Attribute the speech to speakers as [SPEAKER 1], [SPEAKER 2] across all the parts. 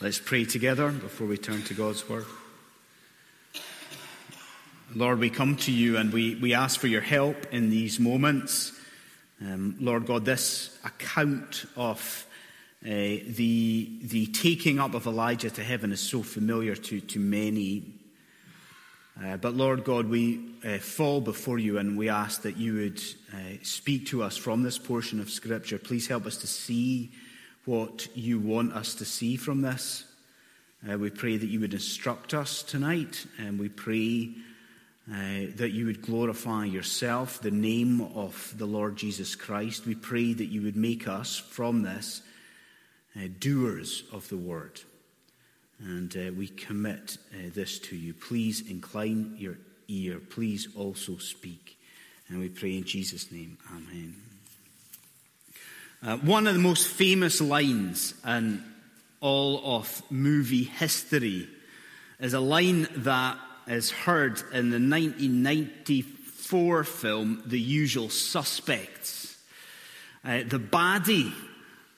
[SPEAKER 1] Let's pray together before we turn to God's Word. Lord, we come to you and we, we ask for your help in these moments. Um, Lord God, this account of uh, the, the taking up of Elijah to heaven is so familiar to, to many. Uh, but Lord God, we uh, fall before you and we ask that you would uh, speak to us from this portion of Scripture. Please help us to see what you want us to see from this. Uh, we pray that you would instruct us tonight, and we pray uh, that you would glorify yourself, the name of the Lord Jesus Christ. We pray that you would make us from this uh, doers of the word. And uh, we commit uh, this to you. Please incline your ear. Please also speak. And we pray in Jesus' name. Amen. Uh, one of the most famous lines in all of movie history is a line that is heard in the 1994 film The Usual Suspects. Uh, the baddie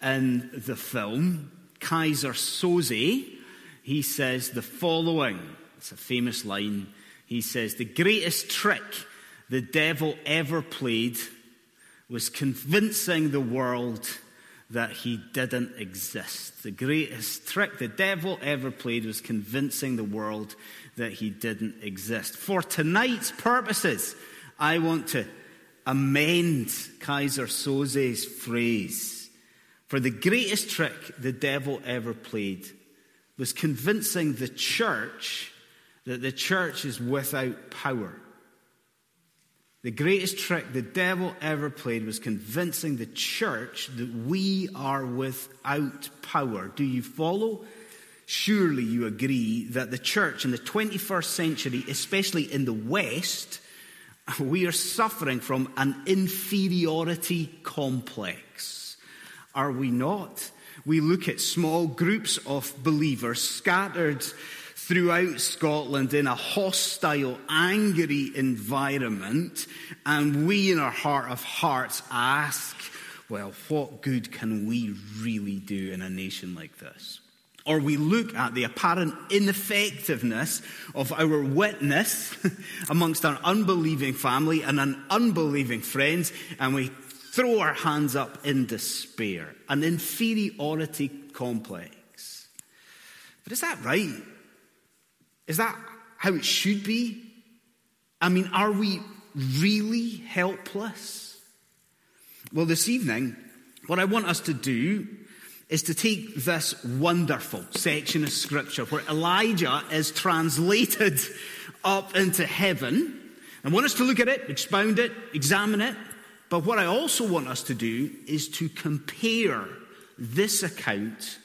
[SPEAKER 1] in the film, Keyser Söze, he says the following. It's a famous line. He says, The greatest trick the devil ever played was convincing the world that he didn't exist. The greatest trick the devil ever played was convincing the world that he didn't exist. For tonight's purposes, I want to amend Keyser Söze's phrase. For the greatest trick the devil ever played was convincing the church that the church is without power. The greatest trick the devil ever played was convincing the church that we are without power. Do you follow? Surely you agree that the church in the 21st century, especially in the West, we are suffering from an inferiority complex. Are we not? We look at small groups of believers scattered throughout Scotland in a hostile, angry environment, and we, in our heart of hearts, ask, well, what good can we really do in a nation like this? Or we look at the apparent ineffectiveness of our witness amongst our unbelieving family and an unbelieving friends, and we throw our hands up in despair, an inferiority complex. But is that right? Is that how it should be? I mean, are we really helpless? Well, this evening, what I want us to do is to take this wonderful section of scripture where Elijah is translated up into heaven. I want us to look at it, expound it, examine it. But what I also want us to do is to compare this account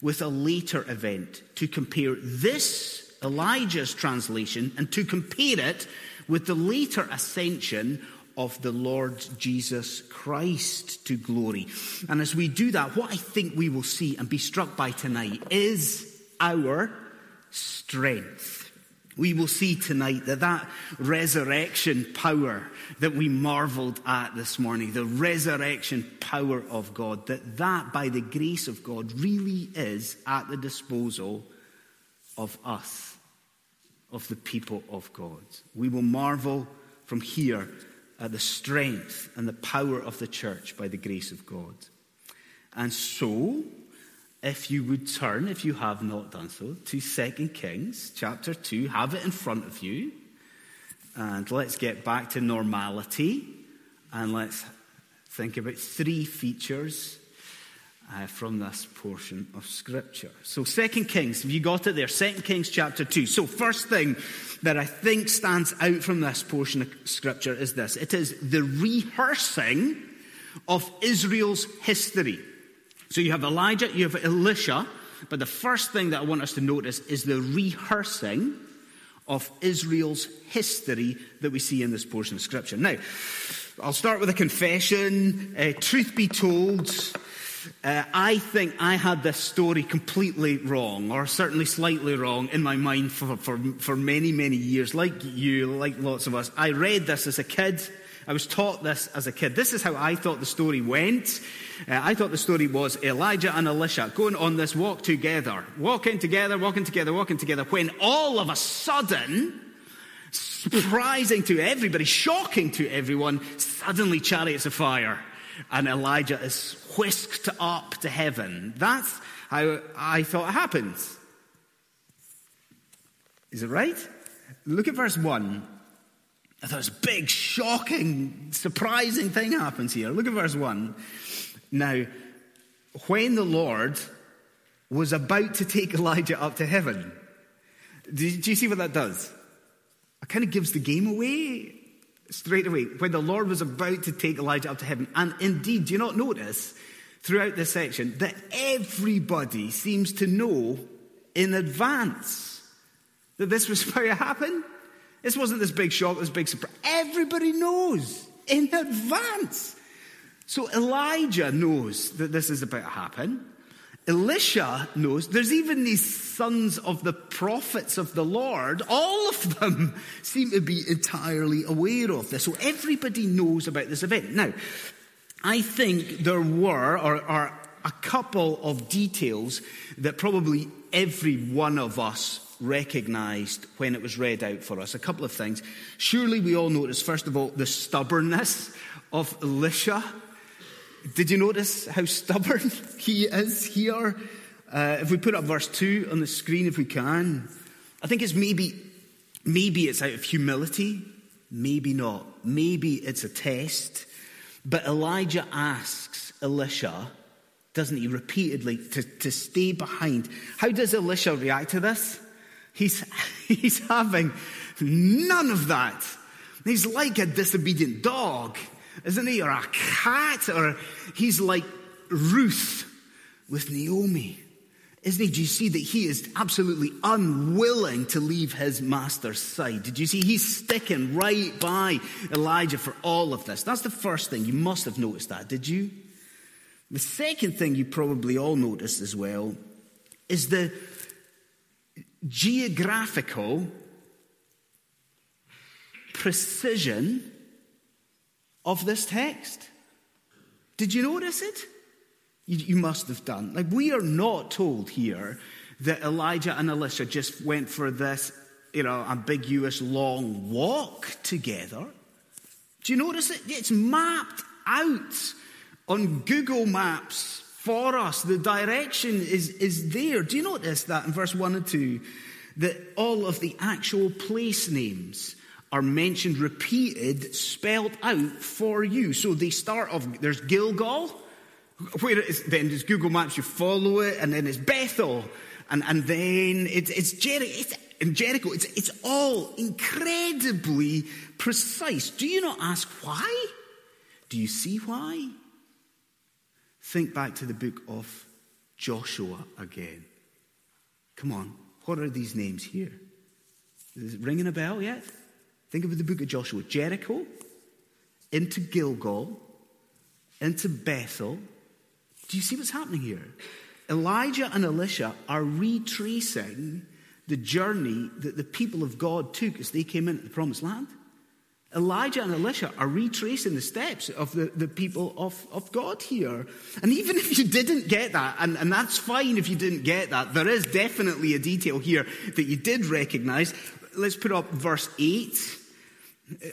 [SPEAKER 1] with a later event, to compare this Elijah's translation and to compare it with the later ascension of the Lord Jesus Christ to glory. And as we do that, what I think we will see and be struck by tonight is our strength. We will see tonight that that resurrection power that we marveled at this morning, the resurrection power of God, that that by the grace of God really is at the disposal of us of the people of God. We will marvel from here at the strength and the power of the church by the grace of God. And so, if you would turn, if you have not done so, to 2 Kings chapter 2, have it in front of you, and let's get back to normality, and let's think about three features uh, from this portion of Scripture. So, Second Kings, have you got it there? Second Kings chapter 2. So, first thing that I think stands out from this portion of Scripture is this it is the rehearsing of Israel's history. So, you have Elijah, you have Elisha, but the first thing that I want us to notice is the rehearsing of Israel's history that we see in this portion of Scripture. Now, I'll start with a confession. Uh, truth be told, uh, I think I had this story completely wrong, or certainly slightly wrong, in my mind for, for, for many, many years. Like you, like lots of us, I read this as a kid. I was taught this as a kid. This is how I thought the story went. Uh, I thought the story was Elijah and Elisha going on this walk together, walking together, walking together, walking together, when all of a sudden, surprising to everybody, shocking to everyone, suddenly chariots of fire and Elijah is whisked up to heaven. That's how I thought it happens. Is it right? Look at verse 1. I thought this big, shocking, surprising thing happens here. Look at verse 1. Now, when the Lord was about to take Elijah up to heaven, do you see what that does? It kind of gives the game away straight away. When the Lord was about to take Elijah up to heaven. And indeed, do you not notice throughout this section that everybody seems to know in advance that this was about to happen? This wasn't this big shock, this big surprise. Everybody knows in advance. So Elijah knows that this is about to happen. Elisha knows. There's even these sons of the prophets of the Lord. All of them seem to be entirely aware of this. So everybody knows about this event. Now, I think there were, or, are a couple of details that probably every one of us recognized when it was read out for us. A couple of things. Surely we all noticed, first of all, the stubbornness of Elisha. Did you notice how stubborn he is here? Uh, if we put up verse 2 on the screen, if we can, I think it's maybe, maybe it's out of humility, maybe not. Maybe it's a test. But Elijah asks Elisha, doesn't he, repeatedly, to, to stay behind. How does Elisha react to this? He's, he's having none of that. He's like a disobedient dog, isn't he? Or a cat, or he's like Ruth with Naomi. Isn't he? Do you see that he is absolutely unwilling to leave his master's side? Did you see? He's sticking right by Elijah for all of this. That's the first thing. You must have noticed that, did you? The second thing you probably all noticed as well is the geographical precision of this text. Did you notice it? You, you, must have done. Like, we are not told here that Elijah and Elisha just went for this, you know, ambiguous long walk together. Do you notice it? It's mapped out on Google Maps for us. The direction is, is there. Do you notice that in verse 1 and 2? That all of the actual place names are mentioned, repeated, spelled out for you. So they start off, there's Gilgal, where it is, then there's Google Maps, you follow it, and then it's Bethel, and, and then it's, it's Jericho. It's, Jericho, it's, it's all incredibly precise. Do you not ask why? Do you see why? Think back to the book of Joshua again. Come on, what are these names here? Is it ringing a bell yet? Think of the book of Joshua Jericho, into Gilgal, into Bethel. Do you see what's happening here? Elijah and Elisha are retracing the journey that the people of God took as they came into the promised land. Elijah and Elisha are retracing the steps of the, the people of, of God here. And even if you didn't get that, and, and that's fine if you didn't get that, there is definitely a detail here that you did recognize. Let's put up verse 8.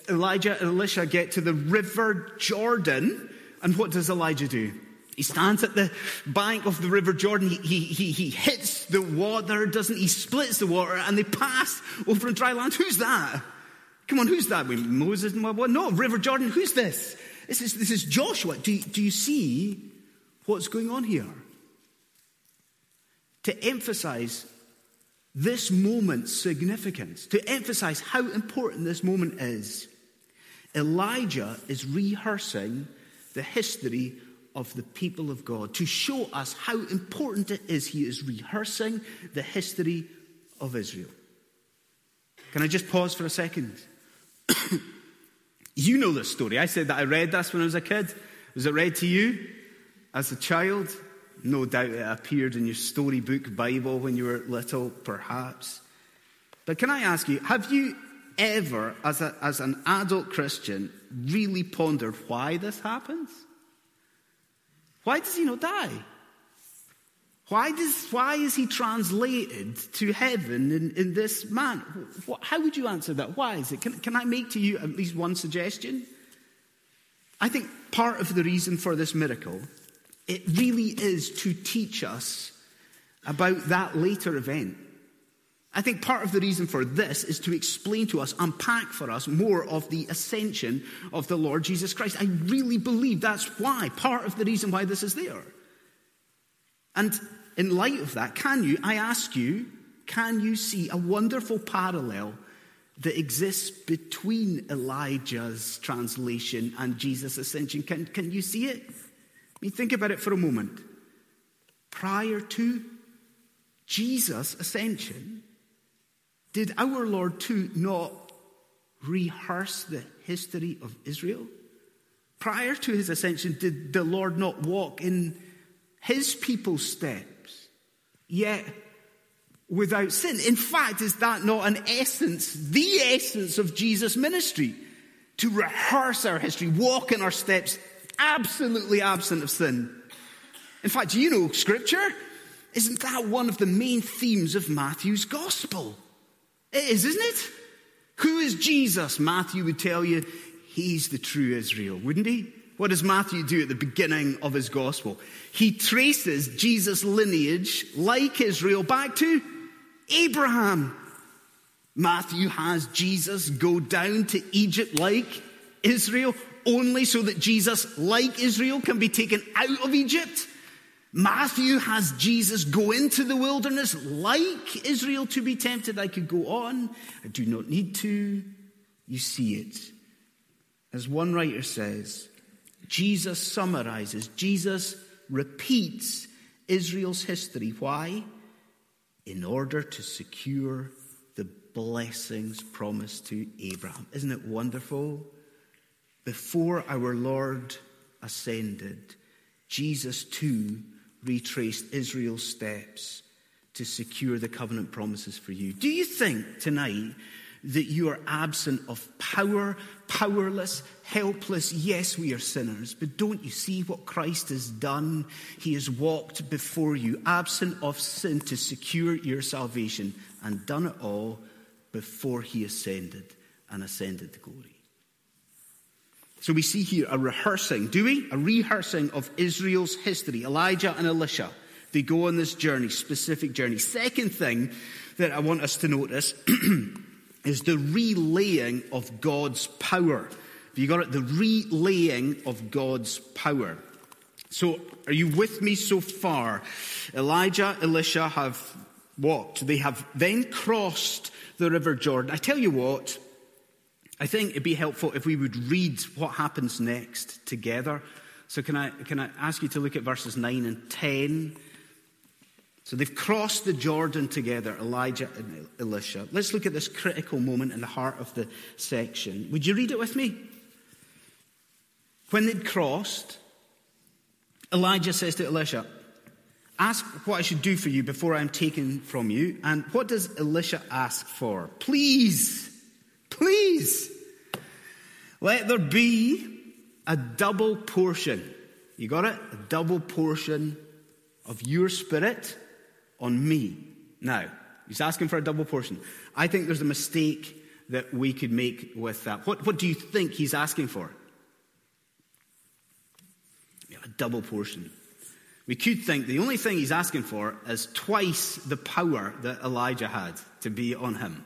[SPEAKER 1] Elijah and Elisha get to the river Jordan, and what does Elijah do? He stands at the bank of the river Jordan. He, he, he, hits the water, doesn't he? Splits the water, and they pass over on dry land. Who's that? Come on, who's that? We, Moses? and what? No, River Jordan. Who's this? This is, this is Joshua. Do, do you see what's going on here? To emphasize this moment's significance, to emphasize how important this moment is, Elijah is rehearsing the history of the people of God to show us how important it is. He is rehearsing the history of Israel. Can I just pause for a second? you know this story. I said that I read this when I was a kid. Was it read to you as a child? No doubt it appeared in your storybook Bible when you were little, perhaps. But can I ask you, have you ever, as, a, as an adult Christian, really pondered why this happens? Why does he not die? Why, does, why is he translated to heaven in, in this man? How would you answer that? Why is it? Can, can I make to you at least one suggestion? I think part of the reason for this miracle, it really is to teach us about that later event. I think part of the reason for this is to explain to us, unpack for us more of the ascension of the Lord Jesus Christ. I really believe that's why, part of the reason why this is there. And in light of that, can you, I ask you, can you see a wonderful parallel that exists between Elijah's translation and Jesus' ascension? Can, can you see it? Mean, think about it for a moment. Prior to Jesus' ascension, did our Lord too not rehearse the history of Israel? Prior to his ascension, did the Lord not walk in his people's steps? yet without sin. In fact, is that not an essence, the essence of Jesus' ministry? To rehearse our history, walk in our steps, absolutely absent of sin. In fact, you know scripture? Isn't that one of the main themes of Matthew's gospel? It is, isn't it? Who is Jesus? Matthew would tell you he's the true Israel, wouldn't he? What does Matthew do at the beginning of his gospel? He traces Jesus' lineage, like Israel, back to Abraham. Matthew has Jesus go down to Egypt like Israel, only so that Jesus, like Israel, can be taken out of Egypt. Matthew has Jesus go into the wilderness like Israel to be tempted. I could go on. I do not need to. You see it. As one writer says, Jesus summarizes, Jesus repeats Israel's history. Why? In order to secure the blessings promised to Abraham. Isn't it wonderful? Before our Lord ascended, Jesus too retraced Israel's steps to secure the covenant promises for you. Do you think tonight that you are absent of power, powerless, helpless. Yes, we are sinners, but don't you see what Christ has done? He has walked before you, absent of sin, to secure your salvation, and done it all before he ascended and ascended to glory. So we see here a rehearsing, do we? A rehearsing of Israel's history. Elijah and Elisha, they go on this journey, specific journey. Second thing that I want us to notice is the relaying of God's power. Have you got it? The relaying of God's power. So, are you with me so far? Elijah, Elisha have walked. They have then crossed the River Jordan. I tell you what, I think it'd be helpful if we would read what happens next together. So, can I, can I ask you to look at verses 9 and 10? So they've crossed the Jordan together, Elijah and Elisha. Let's look at this critical moment in the heart of the section. Would you read it with me? When they'd crossed, Elijah says to Elisha, Ask what I should do for you before I am taken from you. And what does Elisha ask for? Please, please, let there be a double portion. You got it? A double portion of your spirit on me. Now, he's asking for a double portion. I think there's a mistake that we could make with that. What, what do you think he's asking for? Yeah, a double portion. We could think the only thing he's asking for is twice the power that Elijah had to be on him.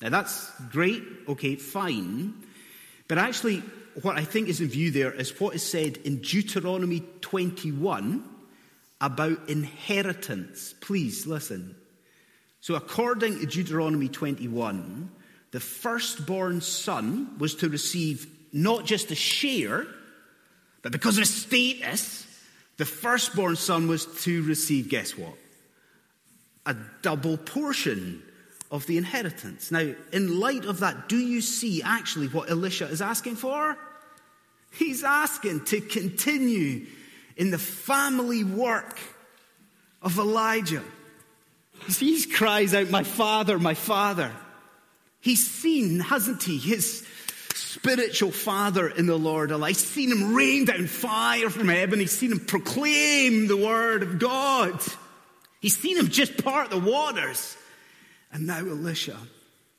[SPEAKER 1] Now that's great, okay, fine. But actually, what I think is in view there is what is said in Deuteronomy 21 about inheritance. Please listen. So, according to Deuteronomy 21, the firstborn son was to receive not just a share, but because of his status, the firstborn son was to receive, guess what? A double portion of the inheritance. Now, in light of that, do you see actually what Elisha is asking for? He's asking to continue in the family work of Elijah. He cries out, My father, my father. He's seen, hasn't he, his spiritual father in the Lord He's seen him rain down fire from heaven. He's seen him proclaim the word of God. He's seen him just part the waters. And now Elisha,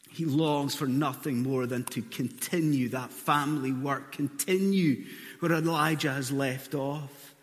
[SPEAKER 1] he longs for nothing more than to continue that family work, continue where Elijah has left off.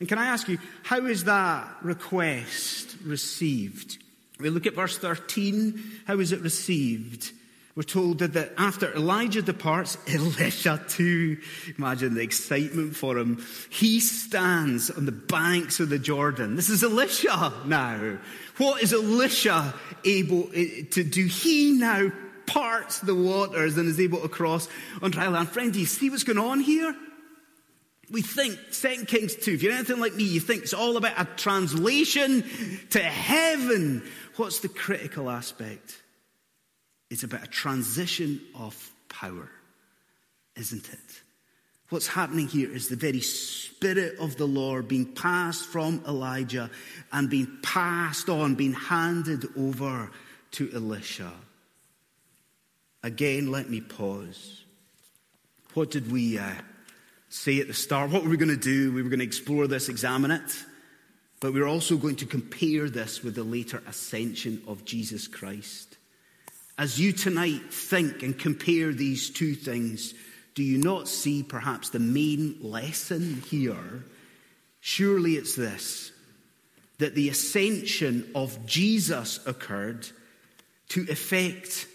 [SPEAKER 1] And can I ask you, how is that request received? We look at verse 13. How is it received? We're told that after Elijah departs, Elisha too, imagine the excitement for him. He stands on the banks of the Jordan. This is Elisha now. What is Elisha able eh, to do? He now parts the waters and is able to cross on dry land. Friend, do you see what's going on here? We think, 2 Kings 2, if you're anything like me, you think it's all about a translation to heaven. What's the critical aspect? It's about a transition of power, isn't it? What's happening here is the very Spirit of the Lord being passed from Elijah and being passed on, being handed over to Elisha. Again, let me pause. What did we uh, say at the start? What were we going to do? We were going to explore this, examine it, but we we're also going to compare this with the later ascension of Jesus Christ. As you tonight think and compare these two things, do you not see perhaps the main lesson here? Surely it's this that the ascension of Jesus occurred to effect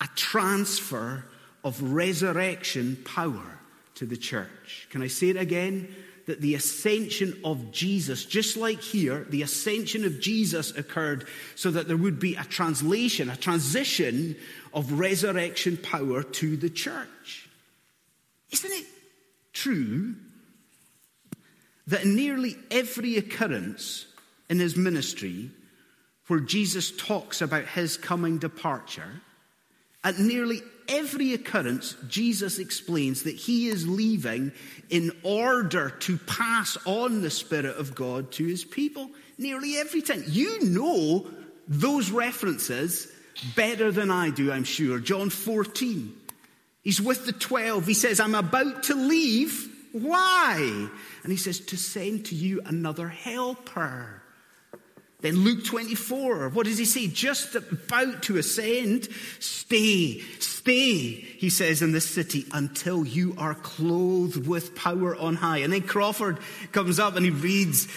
[SPEAKER 1] a transfer of resurrection power to the church. Can I say it again? That the ascension of Jesus, just like here, the ascension of Jesus occurred so that there would be a translation, a transition of resurrection power to the church. Isn't it true that in nearly every occurrence in his ministry where Jesus talks about his coming departure, at nearly every occurrence, Jesus explains that he is leaving in order to pass on the Spirit of God to his people. Nearly every time. You know those references better than I do, I'm sure. John 14. He's with the 12. He says, I'm about to leave. Why? And he says, to send to you another helper then Luke 24, what does he say? Just about to ascend, stay, stay, he says in this city until you are clothed with power on high. And then Crawford comes up and he reads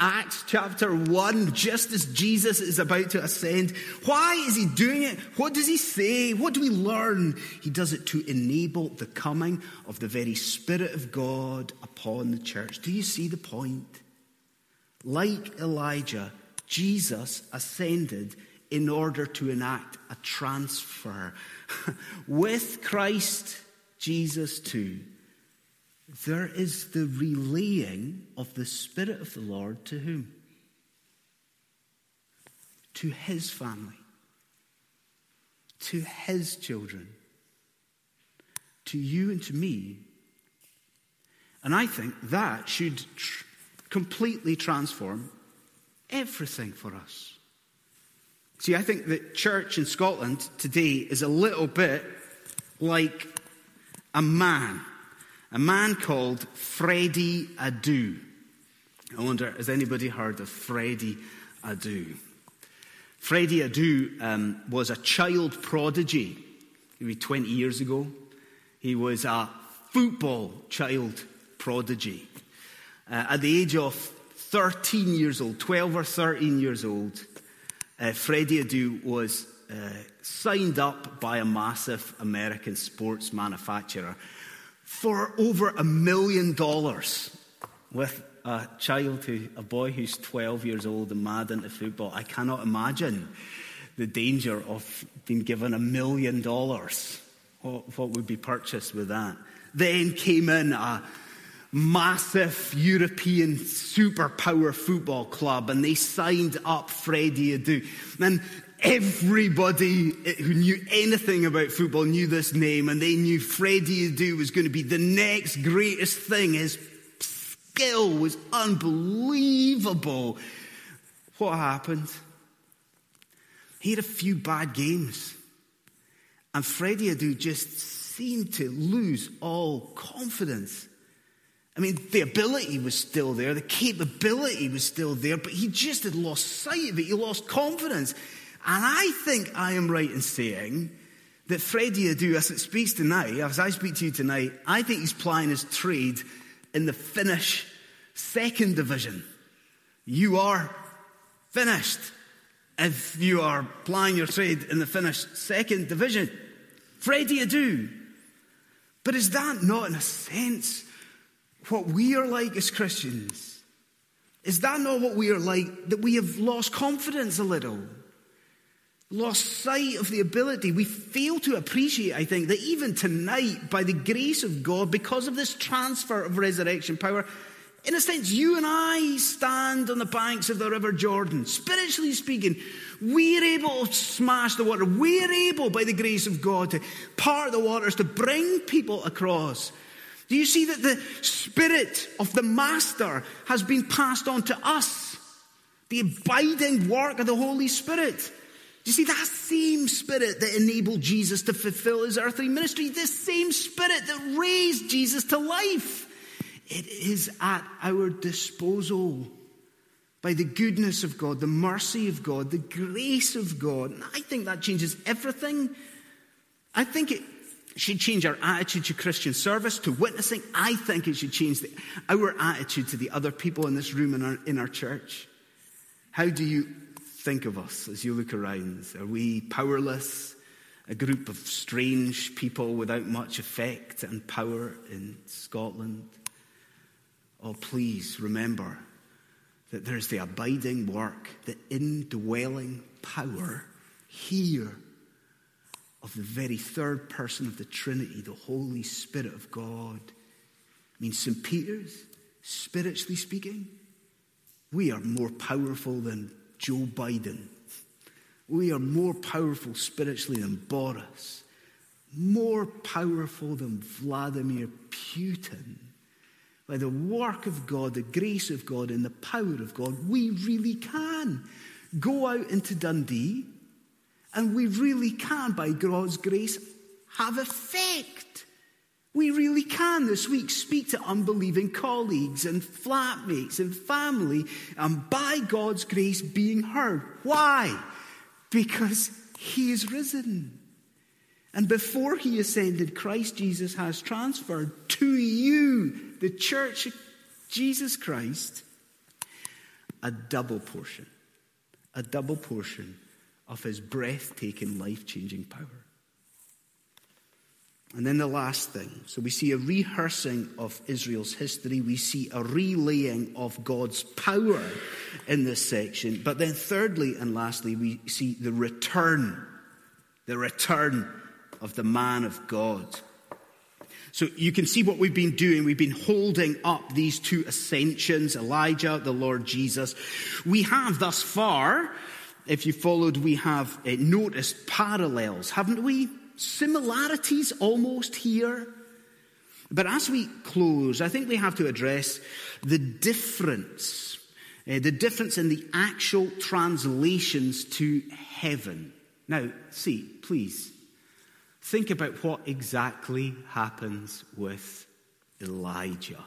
[SPEAKER 1] Acts chapter 1, just as Jesus is about to ascend. Why is he doing it? What does he say? What do we learn? He does it to enable the coming of the very Spirit of God upon the church. Do you see the point? Like Elijah, Jesus ascended in order to enact a transfer. With Christ Jesus, too, there is the relaying of the Spirit of the Lord to whom? To his family, to his children, to you and to me. And I think that should tr- completely transform everything for us. See, I think that church in Scotland today is a little bit like a man, a man called Freddie Adu. I wonder, has anybody heard of Freddie Adu? Freddie Adu um, was a child prodigy, maybe 20 years ago. He was a football child prodigy. Uh, at the age of 13 years old, 12 or 13 years old, uh, Freddie Adu was uh, signed up by a massive American sports manufacturer for over a million dollars with a child who, a boy who's 12 years old and mad into football. I cannot imagine the danger of being given a million dollars. What, what would be purchased with that? Then came in a massive European superpower football club and they signed up Freddie Adu. And everybody eh, who knew anything about football knew this name and they knew Freddie Adu was going to be the next greatest thing. His skill was unbelievable. What happened? He had a few bad games. And Freddie Adu just seemed to lose all confidence. I mean, the ability was still there, the capability was still there, but he just had lost sight of it. He lost confidence. And I think I am right in saying that Freddie Adu, as it speaks tonight, as I speak to you tonight, I think he's plying his trade in the Finnish second division. You are finished if you are plying your trade in the Finnish second division. Freddie Adu. But is that not, in a sense, what we are like as Christians? Is that not what we are like? That we have lost confidence a little, lost sight of the ability. We fail to appreciate, I think, that even tonight, by the grace of God, because of this transfer of resurrection power, in a sense, you and I stand on the banks of the River Jordan. Spiritually speaking, we're able to smash the water. We're able, by the grace of God, to part the waters, to bring people across. Do you see that the Spirit of the Master has been passed on to us? The abiding work of the Holy Spirit. Do you see that same Spirit that enabled Jesus to fulfill his earthly ministry? This same Spirit that raised Jesus to life. It is at our disposal by the goodness of God, the mercy of God, the grace of God. And I think that changes everything. I think it should change our attitude to Christian service, to witnessing. I think it should change the, our attitude to the other people in this room in our, in our church. How do you think of us as you look around? Are we powerless? A group of strange people without much effect and power in Scotland? Oh, please remember that there's the abiding work, the indwelling power here of the very third person of the Trinity, the Holy Spirit of God. I mean, St. Peter's, spiritually speaking, we are more powerful than Joe Biden. We are more powerful spiritually than Boris, more powerful than Vladimir Putin by the work of God, the grace of God, and the power of God, we really can go out into Dundee and we really can, by God's grace, have effect. We really can this week speak to unbelieving colleagues and flatmates and family, and by God's grace being heard. Why? Because He is risen. And before He ascended, Christ Jesus has transferred to you the church of Jesus Christ, a double portion, a double portion of his breathtaking, life changing power. And then the last thing. So we see a rehearsing of Israel's history. We see a relaying of God's power in this section. But then, thirdly and lastly, we see the return, the return of the man of God. So you can see what we've been doing. We've been holding up these two ascensions, Elijah, the Lord Jesus. We have thus far, if you followed, we have uh, noticed parallels, haven't we? Similarities almost here. But as we close, I think we have to address the difference, uh, the difference in the actual translations to heaven. Now, see, please, Think about what exactly happens with Elijah.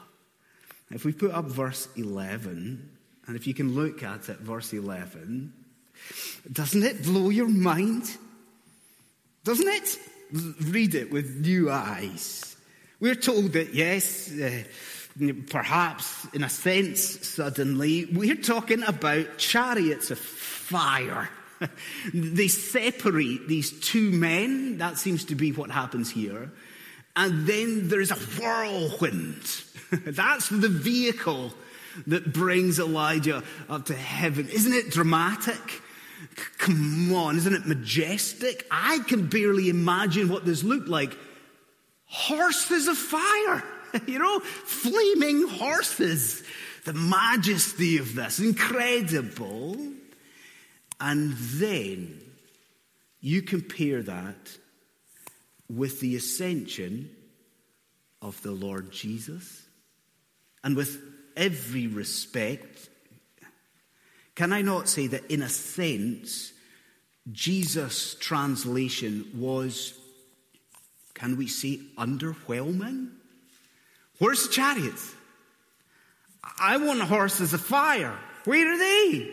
[SPEAKER 1] If we put up verse 11, and if you can look at it, verse 11, doesn't it blow your mind? Doesn't it? Read it with new eyes. We're told that, yes, uh, perhaps in a sense, suddenly, we're talking about chariots of fire they separate these two men. That seems to be what happens here. And then there's a whirlwind. That's the vehicle that brings Elijah up to heaven. Isn't it dramatic? Come on, isn't it majestic? I can barely imagine what this looked like. Horses of fire, you know, flaming horses. The majesty of this, incredible. And then you compare that with the ascension of the Lord Jesus. And with every respect, can I not say that in a sense, Jesus' translation was can we say underwhelming? Where's the chariots? I want horses of fire. Where are they?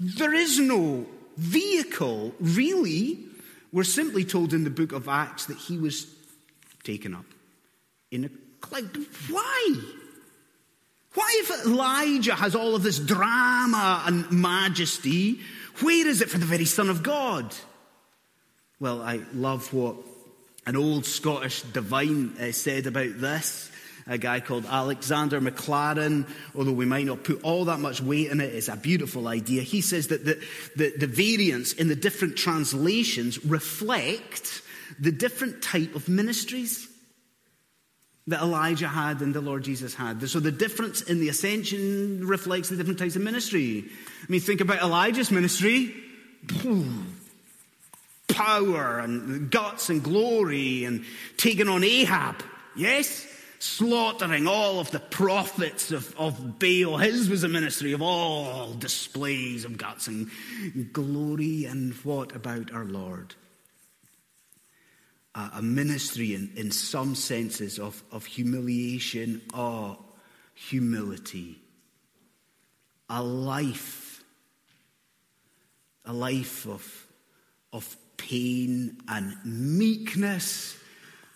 [SPEAKER 1] There is no vehicle, really. We're simply told in the book of Acts that he was taken up in a cloud. Why? Why, if Elijah has all of this drama and majesty, where is it for the very Son of God? Well, I love what an old Scottish divine uh, said about this. A guy called Alexander Maclaren, although we might not put all that much weight in it, it's a beautiful idea. He says that the, the, the variants in the different translations reflect the different type of ministries that Elijah had and the Lord Jesus had. So the difference in the ascension reflects the different types of ministry. I mean, think about Elijah's ministry. Power and guts and glory and taking on Ahab. Yes? Slaughtering all of the prophets of, of Baal. His was a ministry of all displays of guts and glory. And what about our Lord? A, ministry in, in some senses of, of humiliation or humility. A life, a life of, of pain and meekness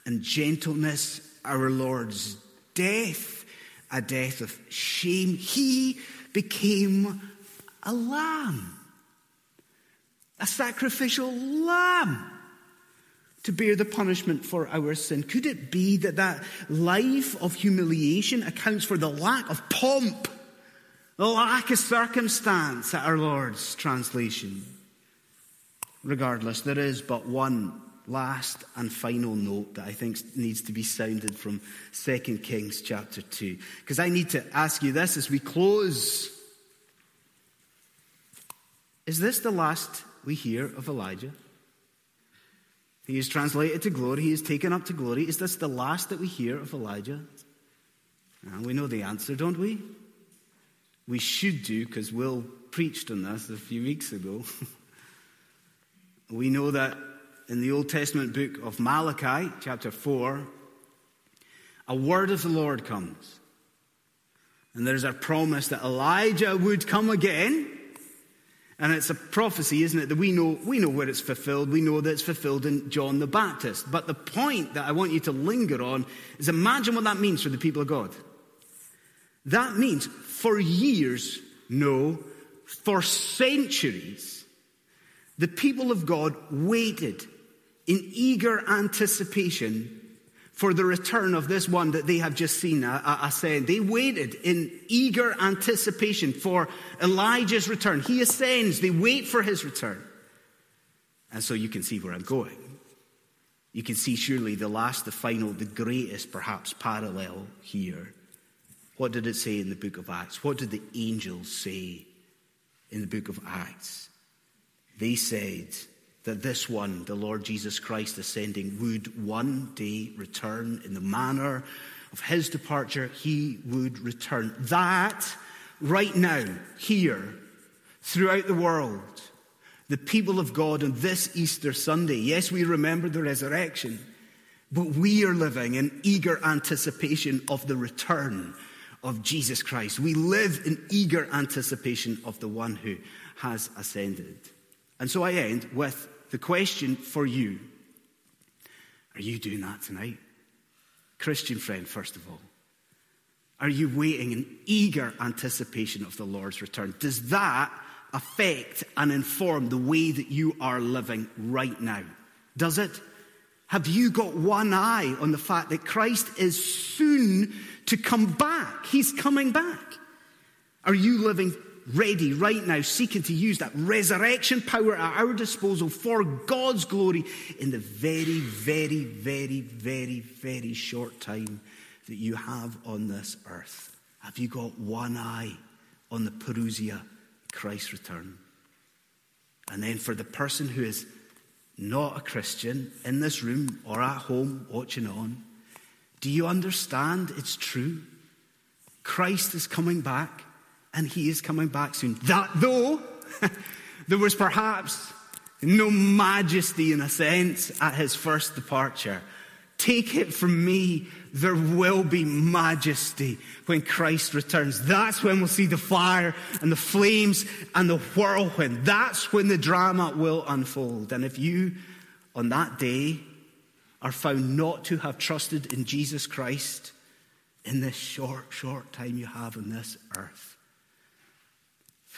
[SPEAKER 1] and gentleness. Our Lord's death, a death of shame. He became a lamb, a sacrificial lamb to bear the punishment for our sin? Could it be that that life of humiliation accounts for the lack of pomp, the lack of circumstance at our Lord's translation? Regardless, there is but one last and final note that I think needs to be sounded from 2 Kings chapter 2. Because I need to ask you this as we close. Is this the last we hear of Elijah? He is translated to glory. He is taken up to glory. Is this the last that we hear of Elijah? And we know the answer, don't we? We should do, because Will preached on this a few weeks ago. we know that in the Old Testament book of Malachi, chapter 4, a word of the Lord comes. And there's a promise that Elijah would come again and it's a prophecy, isn't it, that we know, we know where it's fulfilled. We know that it's fulfilled in John the Baptist. But the point that I want you to linger on is imagine what that means for the people of God. That means for years, no, for centuries, the people of God waited in eager anticipation for the return of this one that they have just seen uh, uh, uh, ascend. They waited in eager anticipation for Elijah's return. He ascends, they wait for his return. And so you can see where I'm going. You can see surely the last, the final, the greatest perhaps parallel here. What did it say in the book of Acts? What did the angels say in the book of Acts? They said, that this one, the Lord Jesus Christ ascending, would one day return in the manner of his departure. He would return. That, right now, here, throughout the world, the people of God on this Easter Sunday, yes, we remember the resurrection, but we are living in eager anticipation of the return of Jesus Christ. We live in eager anticipation of the one who has ascended. And so I end with the question for you are you doing that tonight? Christian friend, first of all. Are you waiting in eager anticipation of the Lord's return? Does that affect and inform the way that you are living right now? Does it? Have you got one eye on the fact that Christ is soon to come back? He's coming back. Are you living ready right now, seeking to use that resurrection power at our disposal for God's glory in the very, very, very, very, very short time that you have on this earth? Have you got one eye on the Parousia, Christ's return? And then for the person who is not a Christian in this room or at home watching on, do you understand it's true? Christ is coming back and he is coming back soon. That though there was perhaps no majesty in a sense at his first departure, Take it from me, there will be majesty when Christ returns. That's when we'll see the fire and the flames and the whirlwind. That's when the drama will unfold. And if you, on that day, are found not to have trusted in Jesus Christ in this short, short time you have on this earth,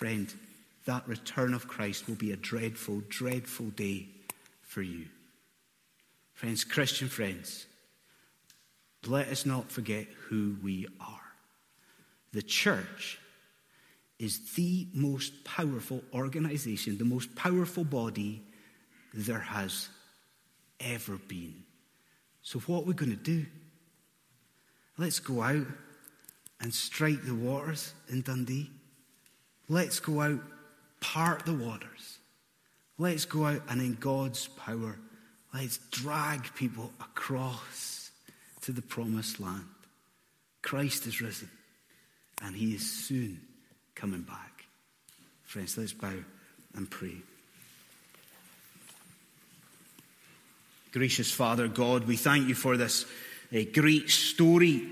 [SPEAKER 1] friend, that return of Christ will be a dreadful, dreadful day for you. Friends, Christian friends, let us not forget who we are. The church is the most powerful organization, the most powerful body there has ever been. So, what are we going to do? Let's go out and strike the waters in Dundee. Let's go out, part the waters. Let's go out and in God's power Let's drag people across to the promised land. Christ is risen, and he is soon coming back. Friends, let's bow and pray. Gracious Father God, we thank you for this uh, great story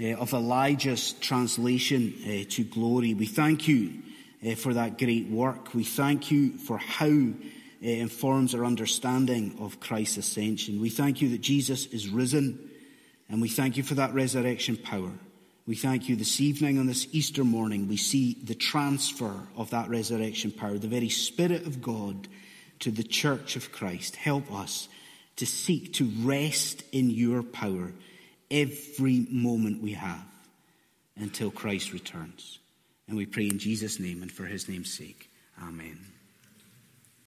[SPEAKER 1] uh, of Elijah's translation uh, to glory. We thank you Eh, for that great work. We thank you for how it informs our understanding of Christ's ascension. We thank you that Jesus is risen, and we thank you for that resurrection power. We thank you this evening on this Easter morning. We see the transfer of that resurrection power, the very Spirit of God to the church of Christ. Help us to seek to rest in your power every moment we have until Christ returns. And we pray in Jesus' name and for his name's sake. Amen.